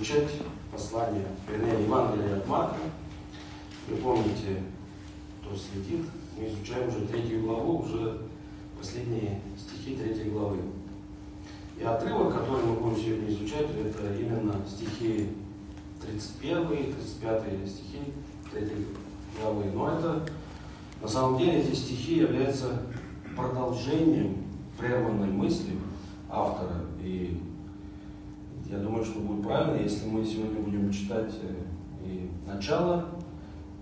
изучать послание, вернее, Евангелие от Марка. Вы помните, кто следит, мы изучаем уже третью главу, уже последние стихи третьей главы. И отрывок, который мы будем сегодня изучать, это именно стихи 31 и 35 стихи третьей главы. Но это, на самом деле, эти стихи являются продолжением прерванной мысли автора. И я думаю, что будет правильно, если мы сегодня будем читать э, и начало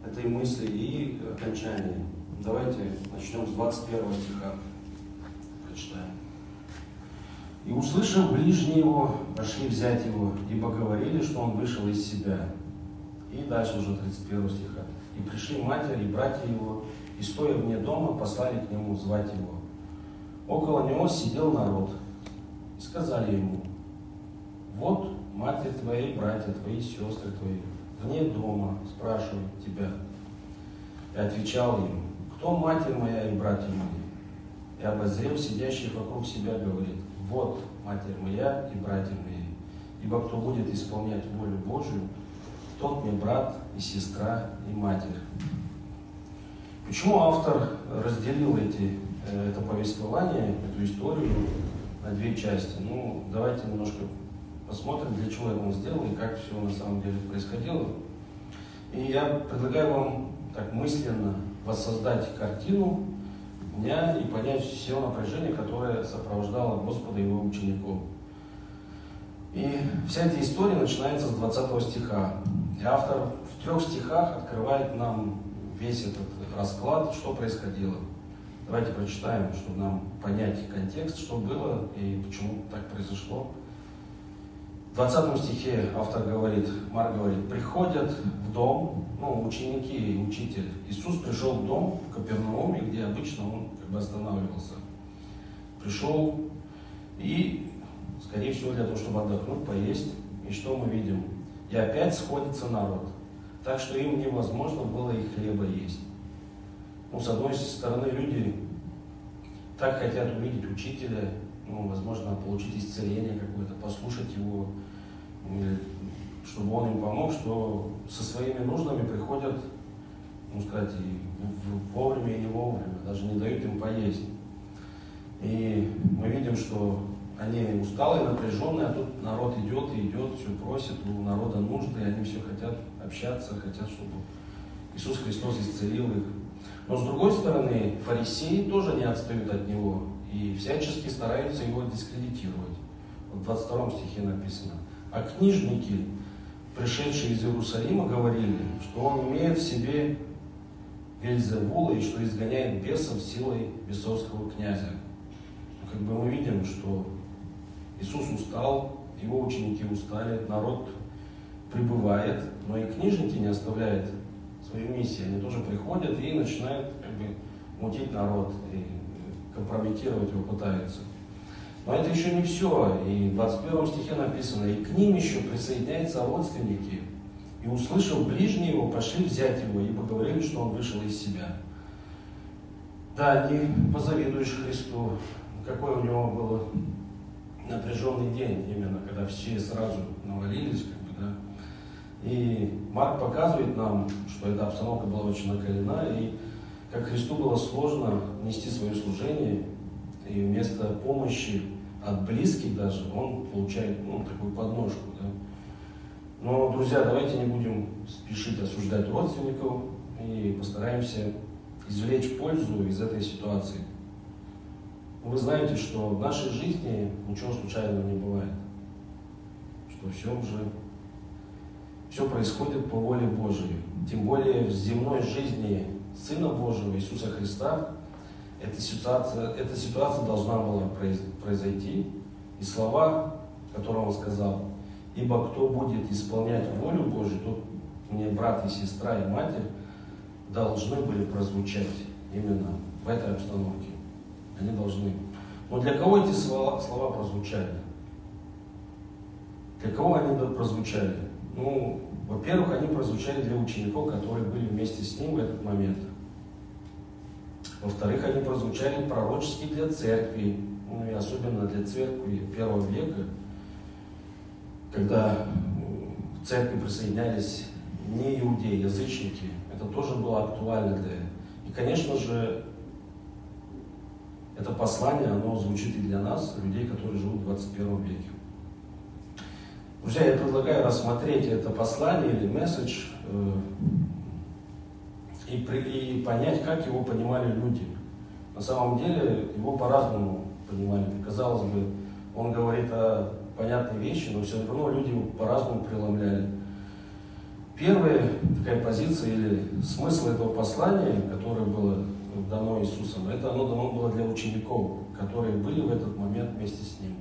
этой мысли, и окончание. Давайте начнем с 21 стиха. Прочитаем. «И услышав ближние его, пошли взять его, ибо говорили, что он вышел из себя». И дальше уже 31 стиха. «И пришли матери и братья его, и стоя вне дома, послали к нему звать его. Около него сидел народ, и сказали ему, вот матерь твои, братья твои, сестры твои, вне дома спрашивают тебя. И отвечал им, кто матерь моя и братья мои? И обозрел сидящих вокруг себя, говорит, вот матерь моя и братья мои. Ибо кто будет исполнять волю Божию, тот мне брат и сестра и матерь. Почему автор разделил эти, э, это повествование, эту историю на две части? Ну, давайте немножко посмотрим, для чего это он сделал и как все на самом деле происходило. И я предлагаю вам так мысленно воссоздать картину дня и понять все напряжение, которое сопровождало Господа и его учеников. И вся эта история начинается с 20 стиха. И автор в трех стихах открывает нам весь этот расклад, что происходило. Давайте прочитаем, чтобы нам понять контекст, что было и почему так произошло. В 20 стихе автор говорит, Марк говорит, приходят в дом, ну, ученики и учитель. Иисус пришел в дом в Капернауме, где обычно он как бы останавливался. Пришел и, скорее всего, для того, чтобы отдохнуть, поесть. И что мы видим? И опять сходится народ. Так что им невозможно было и хлеба есть. Ну, с одной стороны, люди так хотят увидеть учителя, ну, возможно, получить исцеление какое-то, послушать его, чтобы он им помог, что со своими нуждами приходят, ну, сказать, и вовремя и не вовремя, даже не дают им поесть. И мы видим, что они усталые, напряженные, а тут народ идет и идет, все просит, у народа нужды, и они все хотят общаться, хотят, чтобы Иисус Христос исцелил их. Но с другой стороны, фарисеи тоже не отстают от него и всячески стараются его дискредитировать. В 22 стихе написано. А книжники, пришедшие из Иерусалима, говорили, что он имеет в себе Вельзевула и что изгоняет бесов силой бесовского князя. Как бы мы видим, что Иисус устал, его ученики устали, народ прибывает, но и книжники не оставляют свою миссию. Они тоже приходят и начинают как бы мутить народ и компрометировать его пытаются. Но это еще не все. И в 21 стихе написано, и к ним еще присоединяются родственники. И услышав ближние его, пошли взять его, ибо говорили, что он вышел из себя. Да, не позавидуешь Христу, какой у него был напряженный день, именно когда все сразу навалились, как бы, да. И Марк показывает нам, что эта обстановка была очень накалена, и как Христу было сложно нести свое служение, и вместо помощи от близких даже он получает ну, такую подножку. Да. Но, друзья, давайте не будем спешить осуждать родственников и постараемся извлечь пользу из этой ситуации. Вы знаете, что в нашей жизни ничего случайного не бывает. Что все уже все происходит по воле Божией. Тем более в земной жизни Сына Божьего Иисуса Христа эта ситуация, эта ситуация должна была произойти. И слова, которые он сказал, ибо кто будет исполнять волю Божию, тот мне брат и сестра и матерь должны были прозвучать именно в этой обстановке. Они должны. Но для кого эти слова, слова прозвучали? Для кого они прозвучали? Ну, во-первых, они прозвучали для учеников, которые были вместе с ним в этот момент. Во-вторых, они прозвучали пророчески для церкви, ну и особенно для церкви первого века, когда к церкви присоединялись не иудеи, язычники. Это тоже было актуально для... И, конечно же, это послание, оно звучит и для нас, людей, которые живут в 21 веке. Друзья, я предлагаю рассмотреть это послание или месседж и, и понять, как его понимали люди. На самом деле его по-разному понимали. Казалось бы, он говорит о понятной вещи, но все равно люди его по-разному преломляли. Первая такая позиция или смысл этого послания, которое было дано Иисусом, это оно дано было для учеников, которые были в этот момент вместе с Ним.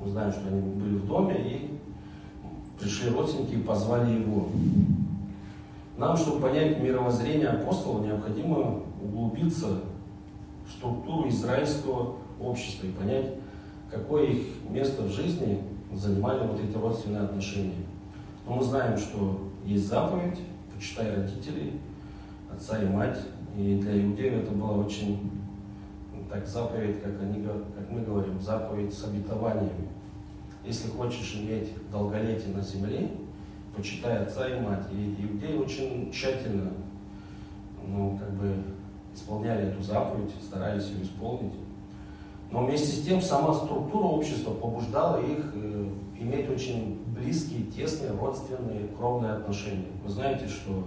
Мы знаем, что они были в доме и пришли родственники и позвали Его. Нам, чтобы понять мировоззрение апостолов, необходимо углубиться в структуру израильского общества и понять, какое их место в жизни занимали вот эти родственные отношения. Но мы знаем, что есть заповедь, почитай родителей, отца и мать. И для иудеев это было очень так заповедь, как, они, как мы говорим, заповедь с обетованиями. Если хочешь иметь долголетие на земле, почитай отца и мать. И иудеи очень тщательно ну, как бы исполняли эту заповедь, старались ее исполнить. Но вместе с тем сама структура общества побуждала их э, иметь очень близкие, тесные, родственные, кровные отношения. Вы знаете, что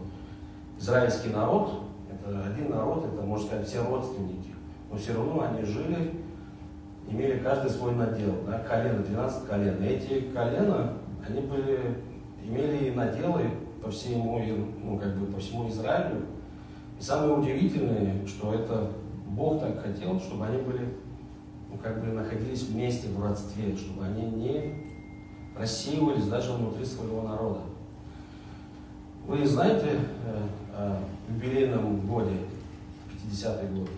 израильский народ – это один народ, это, можно сказать, все родственники. Но все равно они жили, имели каждый свой надел, да, колено, 12 колен. Эти колена, они были, имели наделы по всему, ну, как бы по всему Израилю. И самое удивительное, что это Бог так хотел, чтобы они были, ну, как бы находились вместе в родстве, чтобы они не рассеивались даже внутри своего народа. Вы знаете э, о юбилейном годе, 50-й год?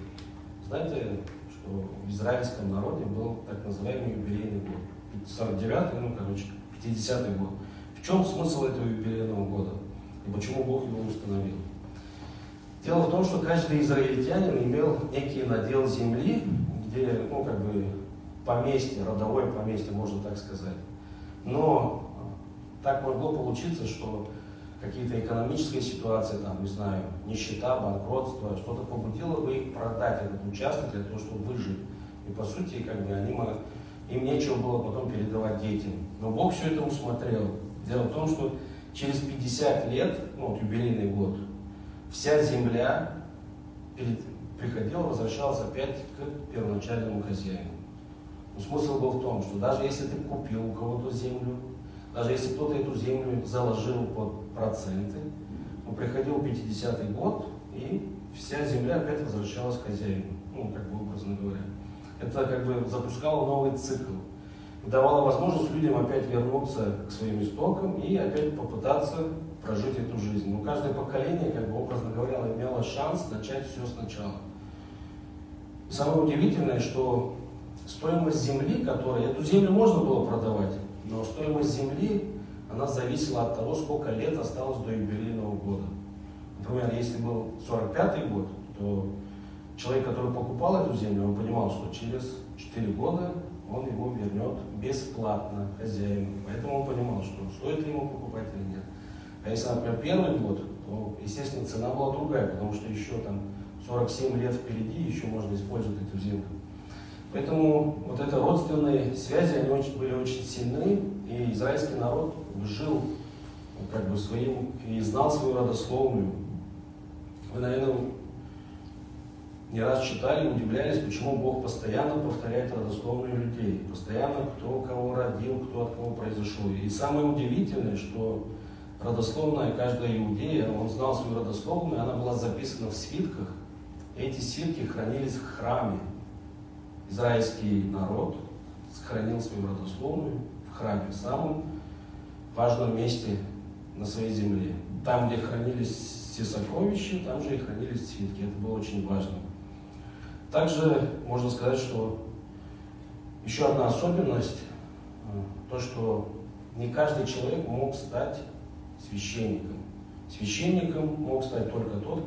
Знаете, что в израильском народе был так называемый юбилейный год? 49-й, ну, короче, 50-й год. Чем смысл этого юбилейного года? И почему Бог его установил? Дело в том, что каждый израильтянин имел некий надел земли, где, ну, как бы, поместье, родовое поместье, можно так сказать. Но так могло получиться, что какие-то экономические ситуации, там, не знаю, нищета, банкротство, что-то побудило бы их продать этот участок для того, чтобы выжить. И по сути, как бы они, им нечего было потом передавать детям. Но Бог все это усмотрел. Дело в том, что через 50 лет, ну вот юбилейный год, вся земля приходила, возвращалась опять к первоначальному хозяину. Но смысл был в том, что даже если ты купил у кого-то землю, даже если кто-то эту землю заложил под проценты, но приходил 50-й год, и вся земля опять возвращалась к хозяину, ну, как бы образно говоря. Это как бы запускало новый цикл. Давало возможность людям опять вернуться к своим истокам и опять попытаться прожить эту жизнь. Но каждое поколение, как бы образно говоря, имело шанс начать все сначала. Самое удивительное, что стоимость земли, которая, эту землю можно было продавать, но стоимость земли, она зависела от того, сколько лет осталось до юбилейного года. Например, если был 45-й год, то человек, который покупал эту землю, он понимал, что через 4 года он его вернет бесплатно хозяину. Поэтому он понимал, что стоит ли ему покупать или нет. А если, например, первый год, то, естественно, цена была другая, потому что еще там 47 лет впереди, еще можно использовать эту землю. Поэтому вот это родственные связи, они очень, были очень сильны, и израильский народ жил как бы своим, и знал свою родословную. Вы, наверное, не раз читали, удивлялись, почему Бог постоянно повторяет родословную людей, постоянно кто кого родил, кто от кого произошел. И самое удивительное, что родословная каждая иудея, он знал свою родословную, она была записана в свитках, эти свитки хранились в храме израильский народ сохранил свою родословную в храме, в самом важном месте на своей земле. Там, где хранились все сокровища, там же и хранились свитки. Это было очень важно. Также можно сказать, что еще одна особенность, э, то, что не каждый человек мог стать священником. Священником мог стать только тот,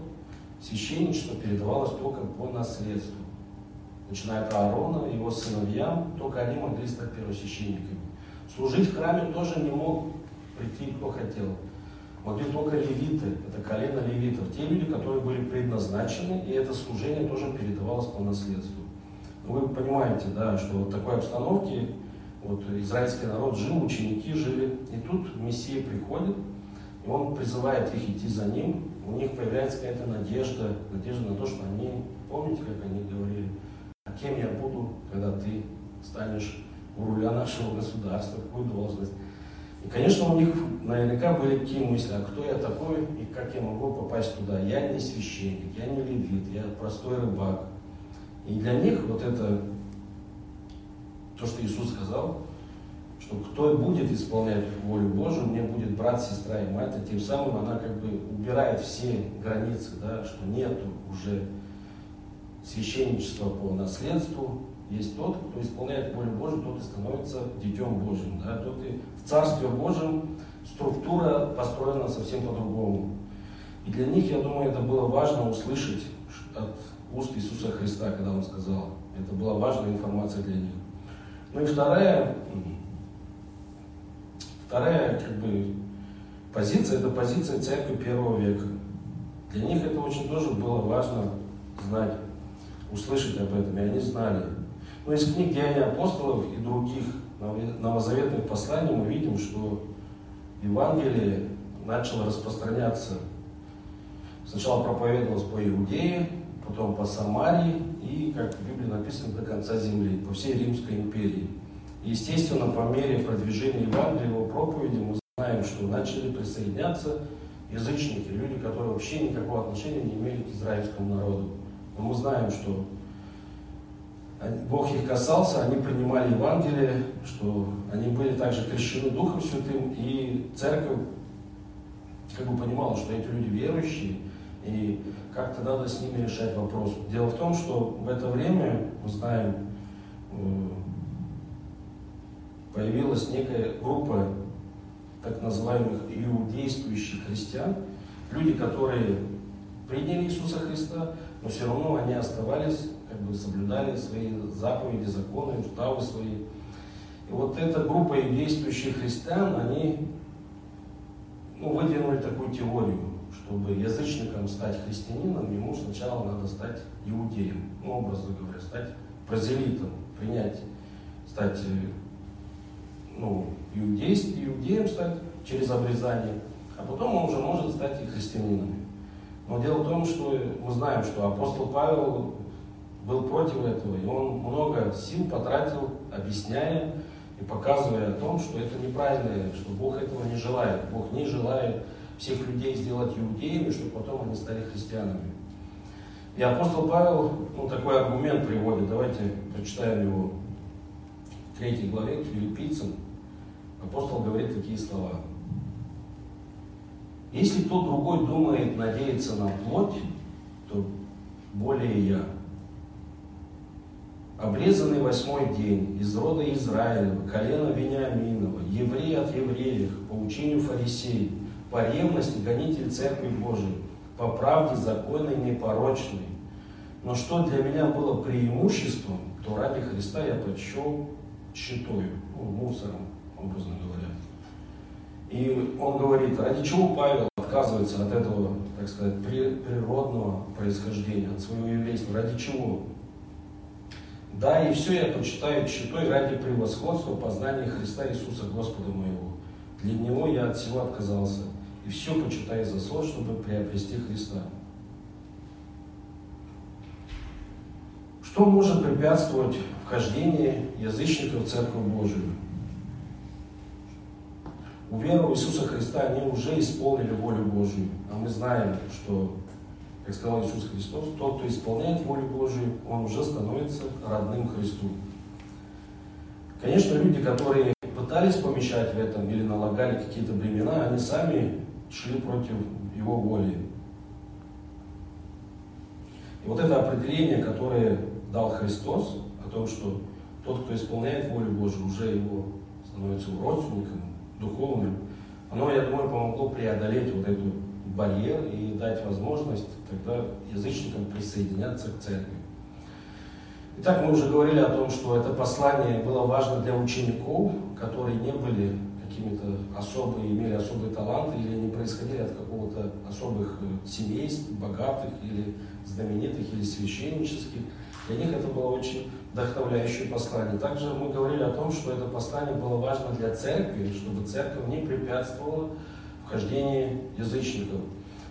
священничество передавалось только по наследству начиная от Аарона, его сыновьям, только они могли стать первосвященниками. Служить в храме тоже не мог прийти кто хотел. Могли только левиты, это колено левитов, те люди, которые были предназначены, и это служение тоже передавалось по наследству. Но вы понимаете, да, что в такой обстановке вот, израильский народ жил, ученики жили, и тут Мессия приходит, и он призывает их идти за ним, у них появляется какая-то надежда, надежда на то, что они, помните, как они говорили, а кем я буду, когда ты станешь у руля нашего государства, какую должность. И, конечно, у них наверняка были такие мысли, а кто я такой и как я могу попасть туда? Я не священник, я не левит, я простой рыбак. И для них вот это, то, что Иисус сказал, что кто будет исполнять волю Божию, мне будет брат, сестра и мать, и тем самым она как бы убирает все границы, да, что нету уже священничества по наследству, есть тот, кто исполняет волю Божию, тот и становится детем Божьим. Да? Тот и в Царстве Божьем структура построена совсем по-другому. И для них, я думаю, это было важно услышать от уст Иисуса Христа, когда Он сказал. Это была важная информация для них. Ну и вторая, вторая как бы, позиция, это позиция церкви первого века. Для них это очень тоже было важно знать, услышать об этом, и они знали. Но из книг Деяний апостолов и других новозаветных посланий мы видим, что Евангелие начало распространяться. Сначала проповедовалось по Иудее, потом по Самарии и, как в Библии написано, до конца земли, по всей Римской империи. Естественно, по мере продвижения Евангелия, его проповеди, мы знаем, что начали присоединяться язычники, люди, которые вообще никакого отношения не имели к израильскому народу. Но мы знаем, что Бог их касался, они принимали Евангелие, что они были также крещены Духом Святым, и церковь как бы понимала, что эти люди верующие, и как-то надо с ними решать вопрос. Дело в том, что в это время, мы знаем, э, появилась некая группа так называемых иудействующих христиан, люди, которые приняли Иисуса Христа, но все равно они оставались как бы соблюдали свои заповеди, законы, уставы свои. И вот эта группа действующих христиан, они ну, выдвинули такую теорию, чтобы язычникам стать христианином, ему сначала надо стать иудеем, ну, образно говоря, стать прозелитом, принять, стать ну, иудейств, иудеем стать через обрезание, а потом он уже может стать и христианином. Но дело в том, что мы знаем, что апостол Павел был против этого, и он много сил потратил, объясняя и показывая о том, что это неправильно, что Бог этого не желает. Бог не желает всех людей сделать иудеями, чтобы потом они стали христианами. И апостол Павел ну, такой аргумент приводит, давайте прочитаем его в третьей главе к филиппийцам. Апостол говорит такие слова. Если кто другой думает надеяться на плоть, то более я – обрезанный восьмой день, из рода Израилева, колена Вениаминова, еврей от евреев, по учению фарисеев, по ревности гонитель Церкви Божией, по правде законной непорочной. Но что для меня было преимуществом, то ради Христа я почел щитою, ну, мусором, образно говоря. И он говорит, ради чего Павел отказывается от этого, так сказать, природного происхождения, от своего еврейства, ради чего? Да, и все я почитаю читой ради превосходства познания Христа Иисуса Господа моего. Для Него я от всего отказался, и все почитаю за сон, чтобы приобрести Христа. Что может препятствовать вхождению язычников в Церковь Божию? Уверовав в Иисуса Христа, они уже исполнили волю Божию. А мы знаем, что как сказал Иисус Христос, тот, кто исполняет волю Божию, он уже становится родным Христу. Конечно, люди, которые пытались помещать в этом или налагали какие-то бремена, они сами шли против его воли. И вот это определение, которое дал Христос, о том, что тот, кто исполняет волю Божию, уже его становится родственником духовным, оно, я думаю, помогло преодолеть вот эту барьер и дать возможность тогда язычникам присоединяться к церкви. Итак, мы уже говорили о том, что это послание было важно для учеников, которые не были какими-то особые, имели особые таланты или не происходили от какого-то особых э, семейств, богатых или знаменитых, или священнических. Для них это было очень вдохновляющее послание. Также мы говорили о том, что это послание было важно для церкви, чтобы церковь не препятствовала вхождению язычников.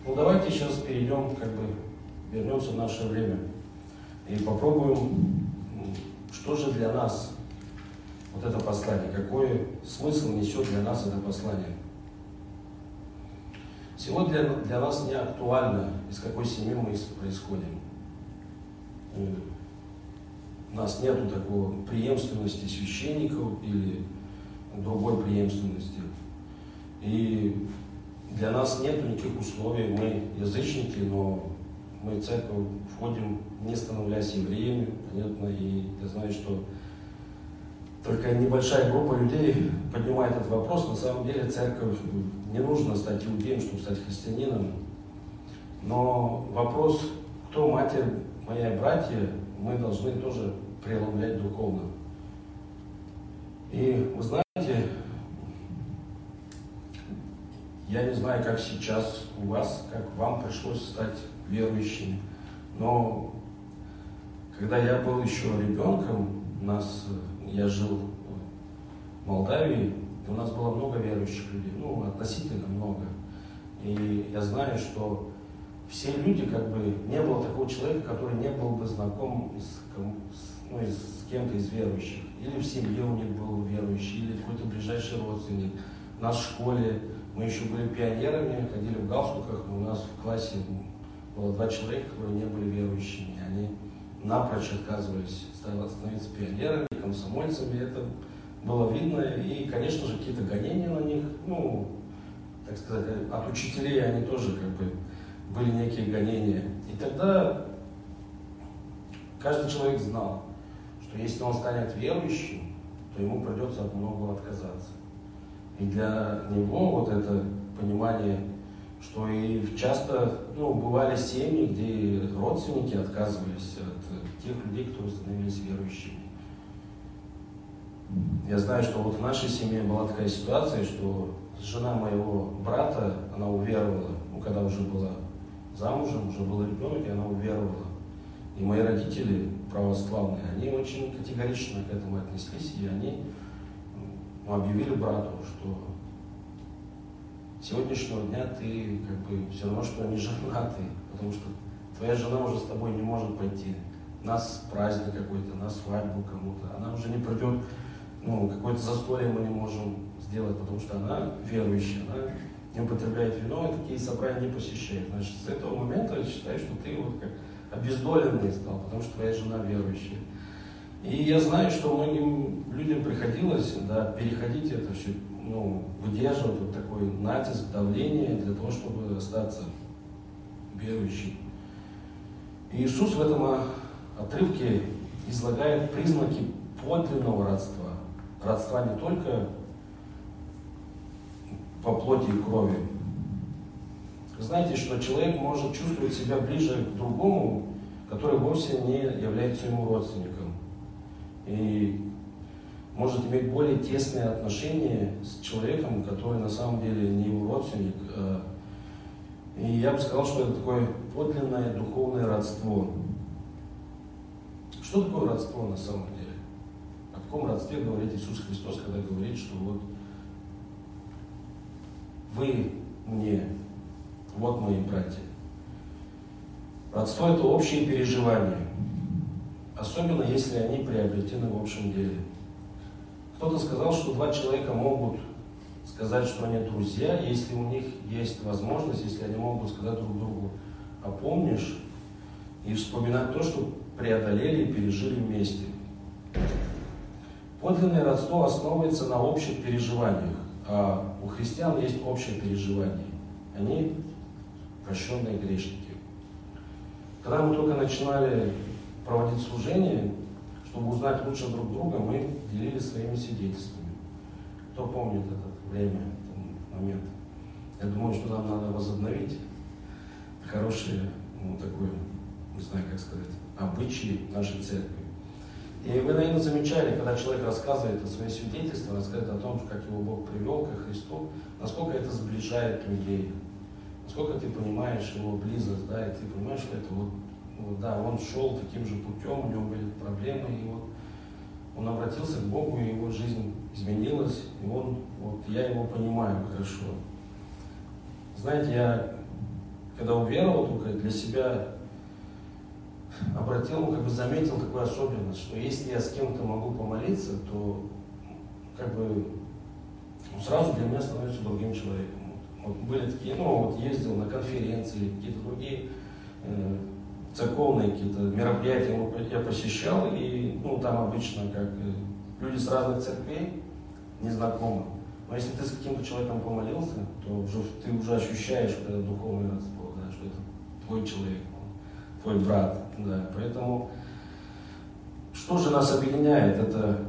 Ну давайте сейчас перейдем, как бы вернемся в наше время и попробуем, что же для нас вот это послание, какой смысл несет для нас это послание. Сегодня для, для нас не актуально, из какой семьи мы происходим. У нас нет такого преемственности священников или другой преемственности. И для нас нет никаких условий. Мы язычники, но мы в церковь входим, не становляясь евреями, понятно, и я знаю, что только небольшая группа людей поднимает этот вопрос. На самом деле церковь не нужно стать иудеем, чтобы стать христианином. Но вопрос, кто матерь моя и братья, мы должны тоже преломлять духовно. И вы знаете, я не знаю, как сейчас у вас, как вам пришлось стать верующими, но когда я был еще ребенком, у нас, я жил в Молдавии, у нас было много верующих людей, ну, относительно много. И я знаю, что все люди, как бы, не было такого человека, который не был бы знаком с, ну, с кем-то из верующих. Или в семье у них был верующий, или какой-то ближайший родственник. У нас в школе мы еще были пионерами, ходили в галстуках, у нас в классе было два человека, которые не были верующими. Они напрочь отказывались становиться пионерами, комсомольцами. Это было видно. И, конечно же, какие-то гонения на них, ну, так сказать, от учителей они тоже как бы были некие гонения. И тогда каждый человек знал, что если он станет верующим, то ему придется от многого отказаться. И для него вот это понимание, что и часто ну, бывали семьи, где родственники отказывались от тех людей, которые становились верующими. Я знаю, что вот в нашей семье была такая ситуация, что жена моего брата, она уверовала, ну, когда уже была замужем, уже был ребенок, и она уверовала. И мои родители православные, они очень категорично к этому отнеслись, и они ну, объявили брату, что сегодняшнего дня ты как бы все равно, что не женатый, потому что твоя жена уже с тобой не может пойти. Нас праздник какой-то, на свадьбу кому-то. Она уже не придет, ну, какое-то застолье мы не можем сделать, потому что она верующая, она не употребляет вино, и такие собрания не посещает. Значит, с этого момента я считаю, что ты вот как обездоленный стал, потому что твоя жена верующая. И я знаю, что многим людям приходилось да, переходить это все, ну, выдерживать вот такой натиск, давление для того, чтобы остаться верующим. Иисус в этом отрывке излагает признаки подлинного родства. Родства не только по плоти и крови. Знаете, что человек может чувствовать себя ближе к другому, который вовсе не является ему родственником. И может иметь более тесные отношения с человеком, который на самом деле не его родственник. А, и я бы сказал, что это такое подлинное духовное родство. Что такое родство на самом деле? О каком родстве говорит Иисус Христос, когда говорит, что вот вы мне, вот мои братья. Родство – это общие переживания, особенно если они приобретены в общем деле. Кто-то сказал, что два человека могут сказать, что они друзья, если у них есть возможность, если они могут сказать друг другу, а помнишь, и вспоминать то, что преодолели и пережили вместе. Подлинное родство основывается на общих переживаниях а у христиан есть общее переживание. Они прощенные грешники. Когда мы только начинали проводить служение, чтобы узнать лучше друг друга, мы делились своими свидетельствами. Кто помнит это время, этот момент? Я думаю, что нам надо возобновить хорошие, ну, такой, не знаю, как сказать, обычаи нашей церкви. И вы, наверное, замечали, когда человек рассказывает о своем свидетельстве, рассказывает о том, как его Бог привел ко Христу, насколько это сближает людей, насколько ты понимаешь его близость, да, и ты понимаешь, что это вот, да, он шел таким же путем, у него были проблемы, и вот он обратился к Богу, и его жизнь изменилась, и он, вот я его понимаю хорошо. Знаете, я когда уверовал только для себя обратил, как бы заметил такую особенность, что если я с кем-то могу помолиться, то как бы ну, сразу для меня становится другим человеком. Вот, вот были такие, ну вот ездил на конференции, какие-то другие э, церковные какие-то мероприятия я посещал, и ну там обычно как э, люди с разных церквей, незнакомы. Но если ты с каким-то человеком помолился, то уже, ты уже ощущаешь это духовное родство, да, что это твой человек, твой брат. Да. Поэтому что же нас объединяет? Это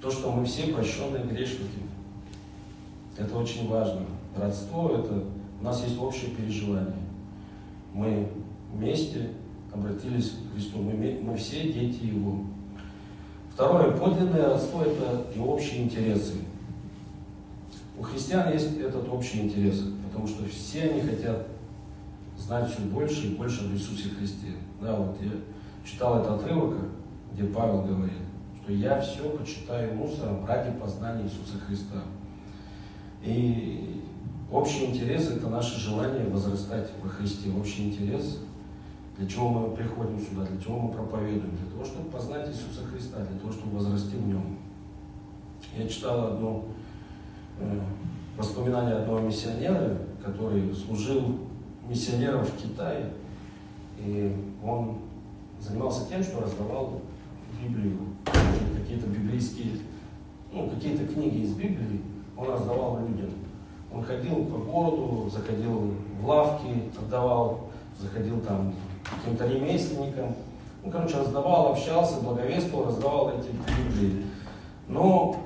то, что мы все прощенные грешники. Это очень важно. Родство – это у нас есть общее переживание. Мы вместе обратились к Христу. Мы, мы все дети Его. Второе, подлинное родство – это и общие интересы. У христиан есть этот общий интерес, потому что все они хотят знать все больше и больше об Иисусе Христе. Да, вот я читал этот отрывок, где Павел говорит, что я все почитаю мусором ради познания Иисуса Христа. И общий интерес – это наше желание возрастать во Христе. Общий интерес – для чего мы приходим сюда, для чего мы проповедуем? Для того, чтобы познать Иисуса Христа, для того, чтобы возрасти в Нем. Я читал одно э, воспоминание одного миссионера, который служил миссионером в Китае, и он занимался тем, что раздавал Библию, какие-то библейские, ну, какие-то книги из Библии он раздавал людям. Он ходил по городу, заходил в лавки, отдавал, заходил там каким-то ремесленникам. Ну, короче, раздавал, общался, благовествовал, раздавал эти Библии. Но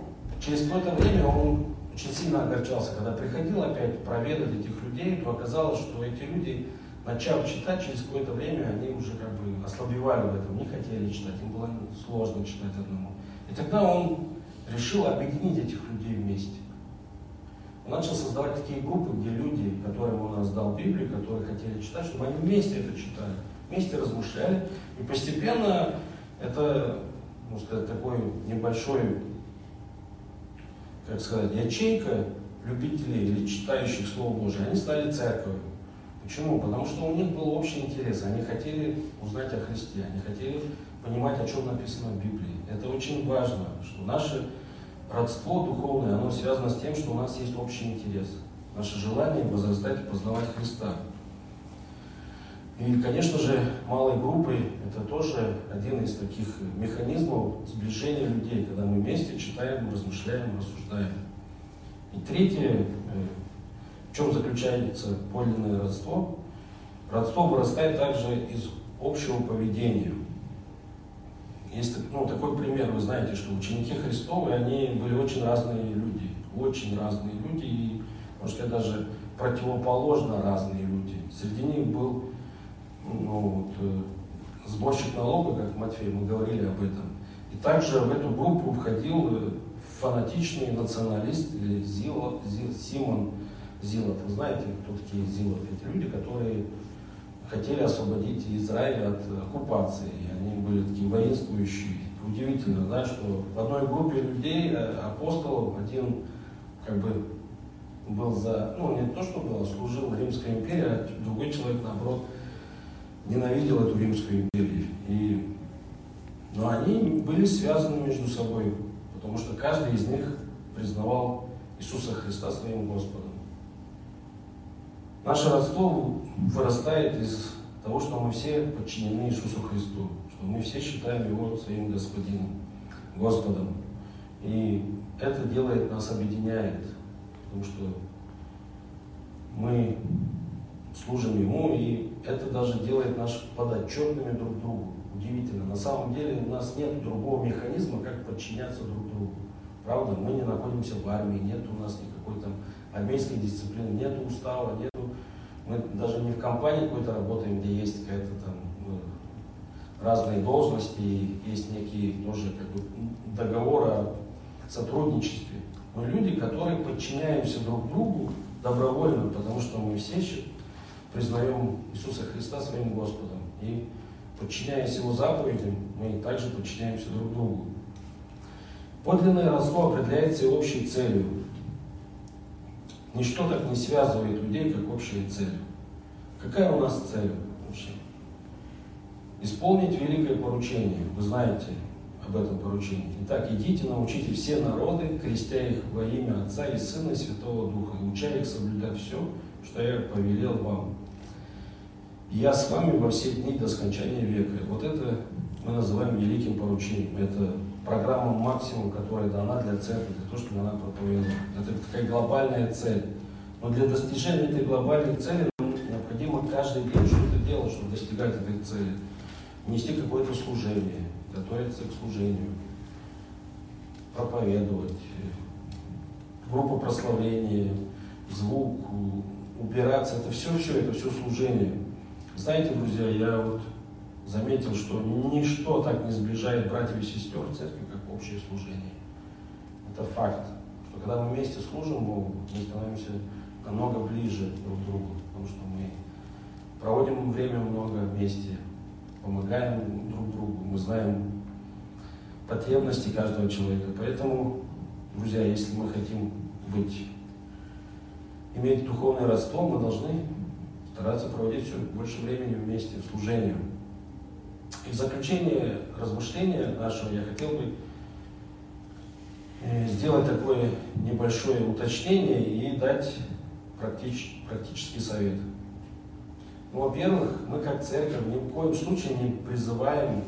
через какое-то время он очень сильно огорчался, когда приходил опять проведать этих людей, то оказалось, что эти люди, начав читать, через какое-то время они уже как бы ослабевали в этом, не хотели читать, им было сложно читать одному. И тогда он решил объединить этих людей вместе. Он начал создавать такие группы, где люди, которым он раздал Библию, которые хотели читать, чтобы они вместе это читали, вместе размышляли. И постепенно это, можно сказать, такой небольшой как сказать, ячейка любителей или читающих Слово Божие, они стали церковью. Почему? Потому что у них был общий интерес, они хотели узнать о Христе, они хотели понимать, о чем написано в Библии. Это очень важно, что наше родство духовное, оно связано с тем, что у нас есть общий интерес. Наше желание возрастать и познавать Христа. И, конечно же, малой группой это тоже один из таких механизмов сближения людей, когда мы вместе читаем, размышляем, рассуждаем. И третье, э, в чем заключается подлинное родство? Родство вырастает также из общего поведения. Есть ну, такой пример, вы знаете, что ученики Христовы, они были очень разные люди, очень разные люди, и, можно сказать, даже противоположно разные люди. Среди них был ну, вот, э, сборщик налога, как Матфей, мы говорили об этом. И также в эту группу входил э, фанатичный националист или Зило, Зил, Симон Зилот. Вы знаете, кто такие Зилоты? Это люди, которые хотели освободить Израиль от оккупации. Они были такие воинствующие. Удивительно, да, что в одной группе людей, э, апостолов, один как бы был за, ну не то, что был, а служил Римской империи, а другой человек, наоборот, ненавидел эту Римскую империю. И, но они были связаны между собой, потому что каждый из них признавал Иисуса Христа своим Господом. Наше родство вырастает из того, что мы все подчинены Иисусу Христу, что мы все считаем Его своим Господином, Господом. И это делает нас, объединяет, потому что мы служим Ему, и это даже делает нас подотчетными друг другу. Удивительно. На самом деле у нас нет другого механизма, как подчиняться друг другу. Правда, мы не находимся в армии, нет у нас никакой там армейской дисциплины, нет устава, нет мы даже не в компании какой-то работаем, где есть какая-то там ну, разные должности, есть некие тоже как бы, договоры о сотрудничестве. Но люди, которые подчиняемся друг другу добровольно, потому что мы все признаем Иисуса Христа своим Господом. И подчиняясь Его заповедям, мы также подчиняемся друг другу. Подлинное родство определяется общей целью. Ничто так не связывает людей, как общая цель. Какая у нас цель вообще? Исполнить великое поручение. Вы знаете об этом поручении. Итак, идите, научите все народы, крестя их во имя Отца и Сына и Святого Духа, и уча их соблюдать все, что я повелел вам. Я с вами во все дни до скончания века. Вот это мы называем великим поручением. Это программа максимум, которая дана для церкви, для того, чтобы она проповедовала. Это такая глобальная цель. Но для достижения этой глобальной цели необходимо каждый день что-то делать, чтобы достигать этой цели. Нести какое-то служение, готовиться к служению, проповедовать, группа прославления, звук, убираться. Это все, все, это все служение. Знаете, друзья, я вот заметил, что ничто так не сближает братьев и сестер в церкви, как общее служение. Это факт, что когда мы вместе служим Богу, мы становимся намного ближе друг к другу, потому что мы проводим время много вместе, помогаем друг другу, мы знаем потребности каждого человека. Поэтому, друзья, если мы хотим быть, иметь духовное родство, мы должны стараться проводить все больше времени вместе в служении. И в заключение размышления нашего я хотел бы э, сделать такое небольшое уточнение и дать практич, практический совет. Ну, во-первых, мы как церковь ни в коем случае не призываем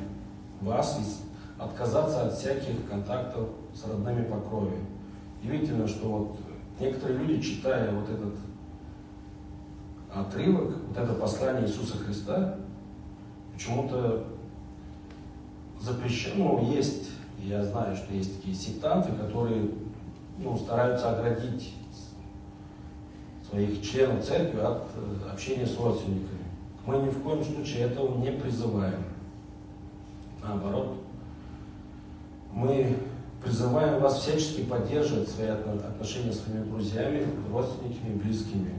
вас отказаться от всяких контактов с родными по крови. Удивительно, что вот некоторые люди, читая вот этот отрывок, вот это послание Иисуса Христа, почему-то запрещено, ну, есть, я знаю, что есть такие сектанты, которые ну, стараются оградить своих членов церкви от э, общения с родственниками. Мы ни в коем случае этого не призываем. Наоборот, мы призываем вас всячески поддерживать свои отношения с своими друзьями, родственниками, близкими.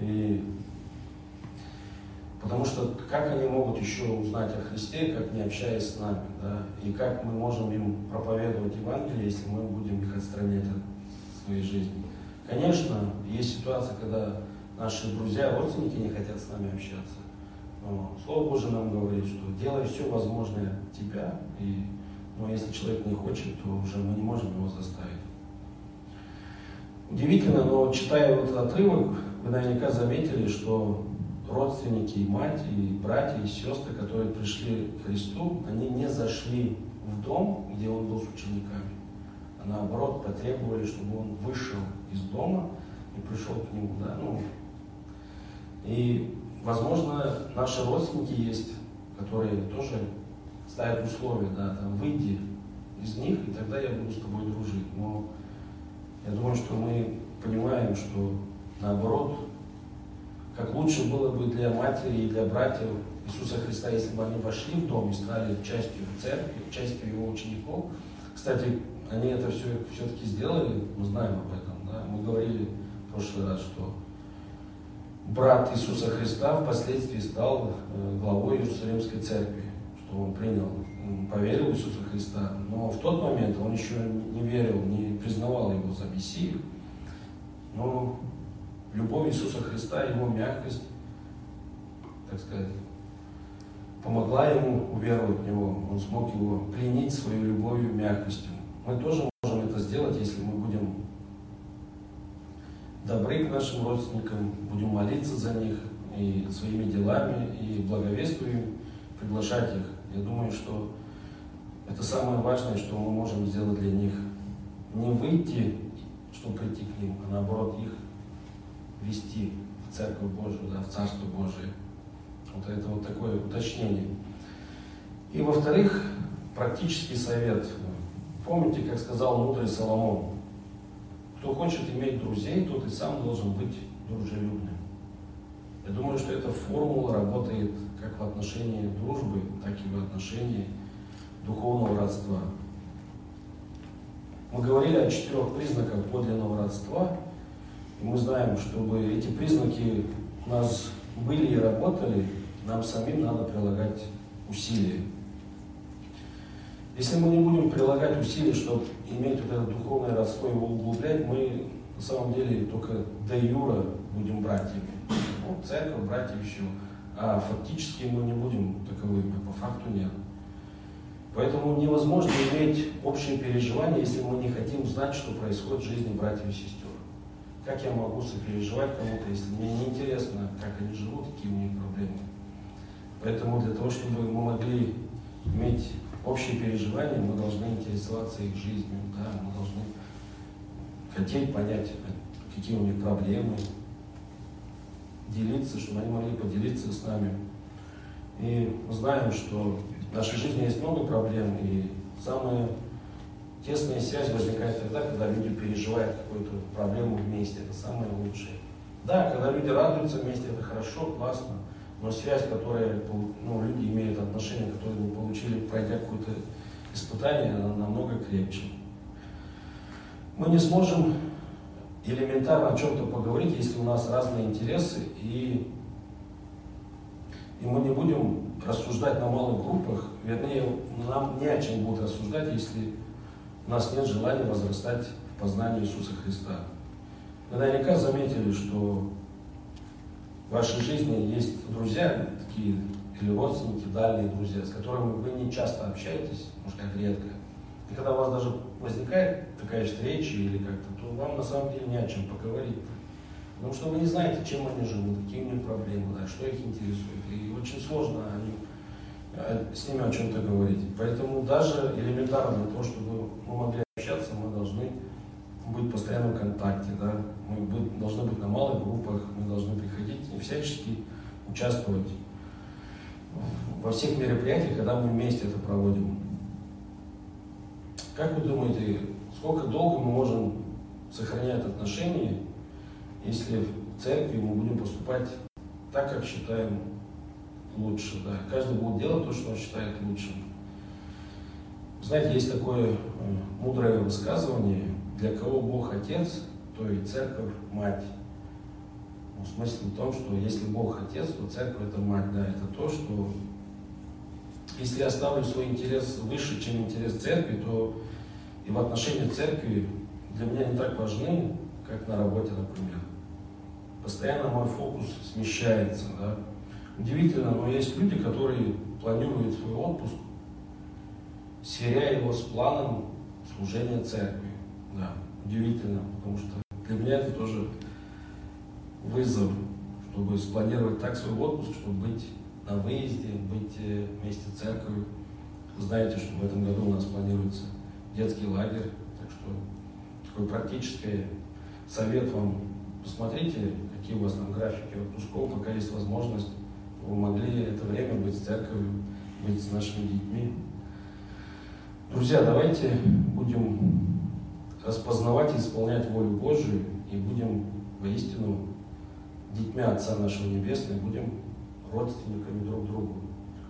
И Потому что как они могут еще узнать о Христе, как не общаясь с нами, да? И как мы можем им проповедовать Евангелие, если мы будем их отстранять от своей жизни. Конечно, есть ситуация, когда наши друзья, родственники не хотят с нами общаться. Но Слово Божие нам говорит, что делай все возможное тебя, и но если человек не хочет, то уже мы не можем его заставить. Удивительно, но читая вот этот отрывок, вы наверняка заметили, что родственники, и мать, и братья, и сестры, которые пришли к Христу, они не зашли в дом, где он был с учениками, а наоборот потребовали, чтобы он вышел из дома и пришел к нему. Да? Ну, и, возможно, наши родственники есть, которые тоже ставят условия, да, там, выйди из них, и тогда я буду с тобой дружить. Но я думаю, что мы понимаем, что наоборот, как лучше было бы для матери и для братьев Иисуса Христа, если бы они вошли в дом и стали частью церкви, частью его учеников. Кстати, они это все все-таки сделали, мы знаем об этом. Да? Мы говорили в прошлый раз, что брат Иисуса Христа впоследствии стал э, главой Иерусалимской церкви, что он принял, поверил в Иисуса Христа. Но в тот момент он еще не верил, не признавал его за Мессию. Но любовь Иисуса Христа, Его мягкость, так сказать, помогла ему уверовать в Него. Он смог его пленить своей любовью, мягкостью. Мы тоже можем это сделать, если мы будем добры к нашим родственникам, будем молиться за них и своими делами, и благовествуем, приглашать их. Я думаю, что это самое важное, что мы можем сделать для них. Не выйти, чтобы прийти к ним, а наоборот их вести в Церковь Божию, да, в Царство Божие. Вот это вот такое уточнение. И во-вторых, практический совет. Помните, как сказал мудрый Соломон, кто хочет иметь друзей, тот и сам должен быть дружелюбным. Я думаю, что эта формула работает как в отношении дружбы, так и в отношении духовного родства. Мы говорили о четырех признаках подлинного родства, и мы знаем, чтобы эти признаки у нас были и работали, нам самим надо прилагать усилия. Если мы не будем прилагать усилия, чтобы иметь вот это духовное родство, его углублять, мы на самом деле только до юра будем братьями. Ну, церковь, братья еще. А фактически мы не будем таковыми, по факту нет. Поэтому невозможно иметь общее переживание, если мы не хотим знать, что происходит в жизни братьев и сестер. Как я могу сопереживать кому-то, если мне не интересно, как они живут, какие у них проблемы. Поэтому для того, чтобы мы могли иметь общее переживание, мы должны интересоваться их жизнью, да, мы должны хотеть понять, какие у них проблемы, делиться, чтобы они могли поделиться с нами. И мы знаем, что в нашей жизни есть много проблем, и самая тесная связь возникает тогда, когда люди переживают какую-то проблему вместе. Это самое лучшее. Да, когда люди радуются вместе, это хорошо, классно, но связь, которая ну, люди имеют отношения, которые не получили, пройдя какое-то испытание, она намного крепче. Мы не сможем элементарно о чем-то поговорить, если у нас разные интересы, и, и мы не будем рассуждать на малых группах, вернее, нам не о чем будет рассуждать, если у нас нет желания возрастать в познании Иисуса Христа. Вы наверняка заметили, что в вашей жизни есть друзья, такие или родственники, дальние друзья, с которыми вы не часто общаетесь, может как редко. И когда у вас даже возникает такая встреча или как-то, то вам на самом деле не о чем поговорить. Потому что вы не знаете, чем они живут, какие у них проблемы, да, что их интересует. И очень сложно они, э, с ними о чем-то говорить. Поэтому даже элементарно для того, чтобы мы могли общаться, мы должны быть в постоянном контакте. Да? Мы должны быть на малых группах, мы должны приходить и всячески участвовать во всех мероприятиях, когда мы вместе это проводим. Как вы думаете, сколько долго мы можем сохранять отношения если в церкви мы будем поступать так, как считаем лучше. Да. Каждый будет делать то, что он считает лучшим. Знаете, есть такое э, мудрое высказывание, для кого Бог Отец, то и церковь Мать. Ну, смысл в том, что если Бог Отец, то церковь это Мать. Да, это то, что если я ставлю свой интерес выше, чем интерес церкви, то и в отношении церкви для меня не так важны, как на работе, например постоянно мой фокус смещается. Да? Удивительно, но есть люди, которые планируют свой отпуск, сверяя его с планом служения церкви. Да, удивительно, потому что для меня это тоже вызов, чтобы спланировать так свой отпуск, чтобы быть на выезде, быть э, вместе с церковью. знаете, что в этом году у нас планируется детский лагерь, так что такой практический совет вам. Посмотрите, какие у вас там графики отпусков, пока есть возможность, вы могли это время быть с церковью, быть с нашими детьми. Друзья, давайте будем распознавать и исполнять волю Божию и будем воистину детьми Отца нашего Небесного, будем родственниками друг другу,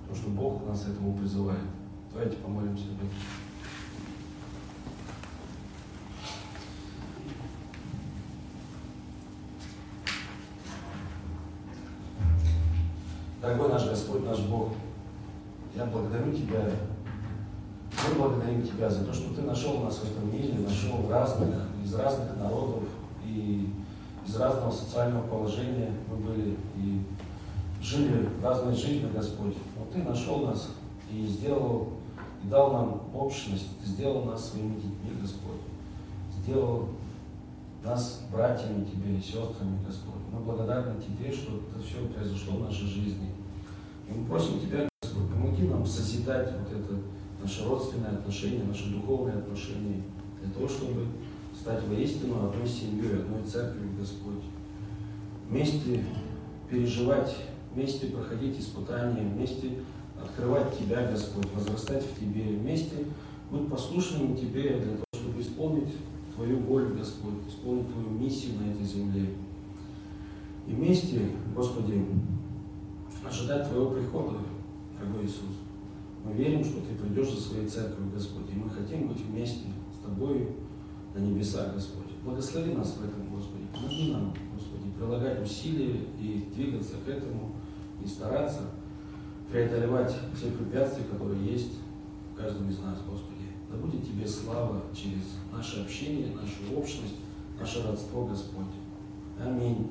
потому что Бог нас этому призывает. Давайте помолимся Дорогой наш Господь, наш Бог, я благодарю Тебя, мы благодарим Тебя за то, что Ты нашел нас в этом мире, нашел разных, из разных народов и из разного социального положения мы были и жили разной жизнью, Господь. Но Ты нашел нас и сделал, и дал нам общность, Ты сделал нас своими детьми, Господь. Сделал нас братьями Тебе и сестрами, Господь. Мы благодарны Тебе, что это все произошло в нашей жизни. И мы просим Тебя, Господь, помоги нам созидать вот это наше родственное отношение, наши духовные отношения, для того, чтобы стать воистину одной семьей, одной церковью, Господь. Вместе переживать, вместе проходить испытания, вместе открывать Тебя, Господь, возрастать в Тебе, вместе быть послушными Тебе для того, чтобы исполнить Твою волю, Господь, исполнить Твою миссию на этой земле. И вместе, Господи, ожидать Твоего прихода, дорогой Иисус. Мы верим, что Ты придешь за своей церковью, Господь, и мы хотим быть вместе с Тобой на небесах, Господь. Благослови нас в этом, Господи. Помоги нам, Господи, прилагать усилия и двигаться к этому, и стараться преодолевать все препятствия, которые есть в каждом из нас, Господи. Да будет Тебе слава через наше общение, нашу общность, наше родство, Господь. Аминь.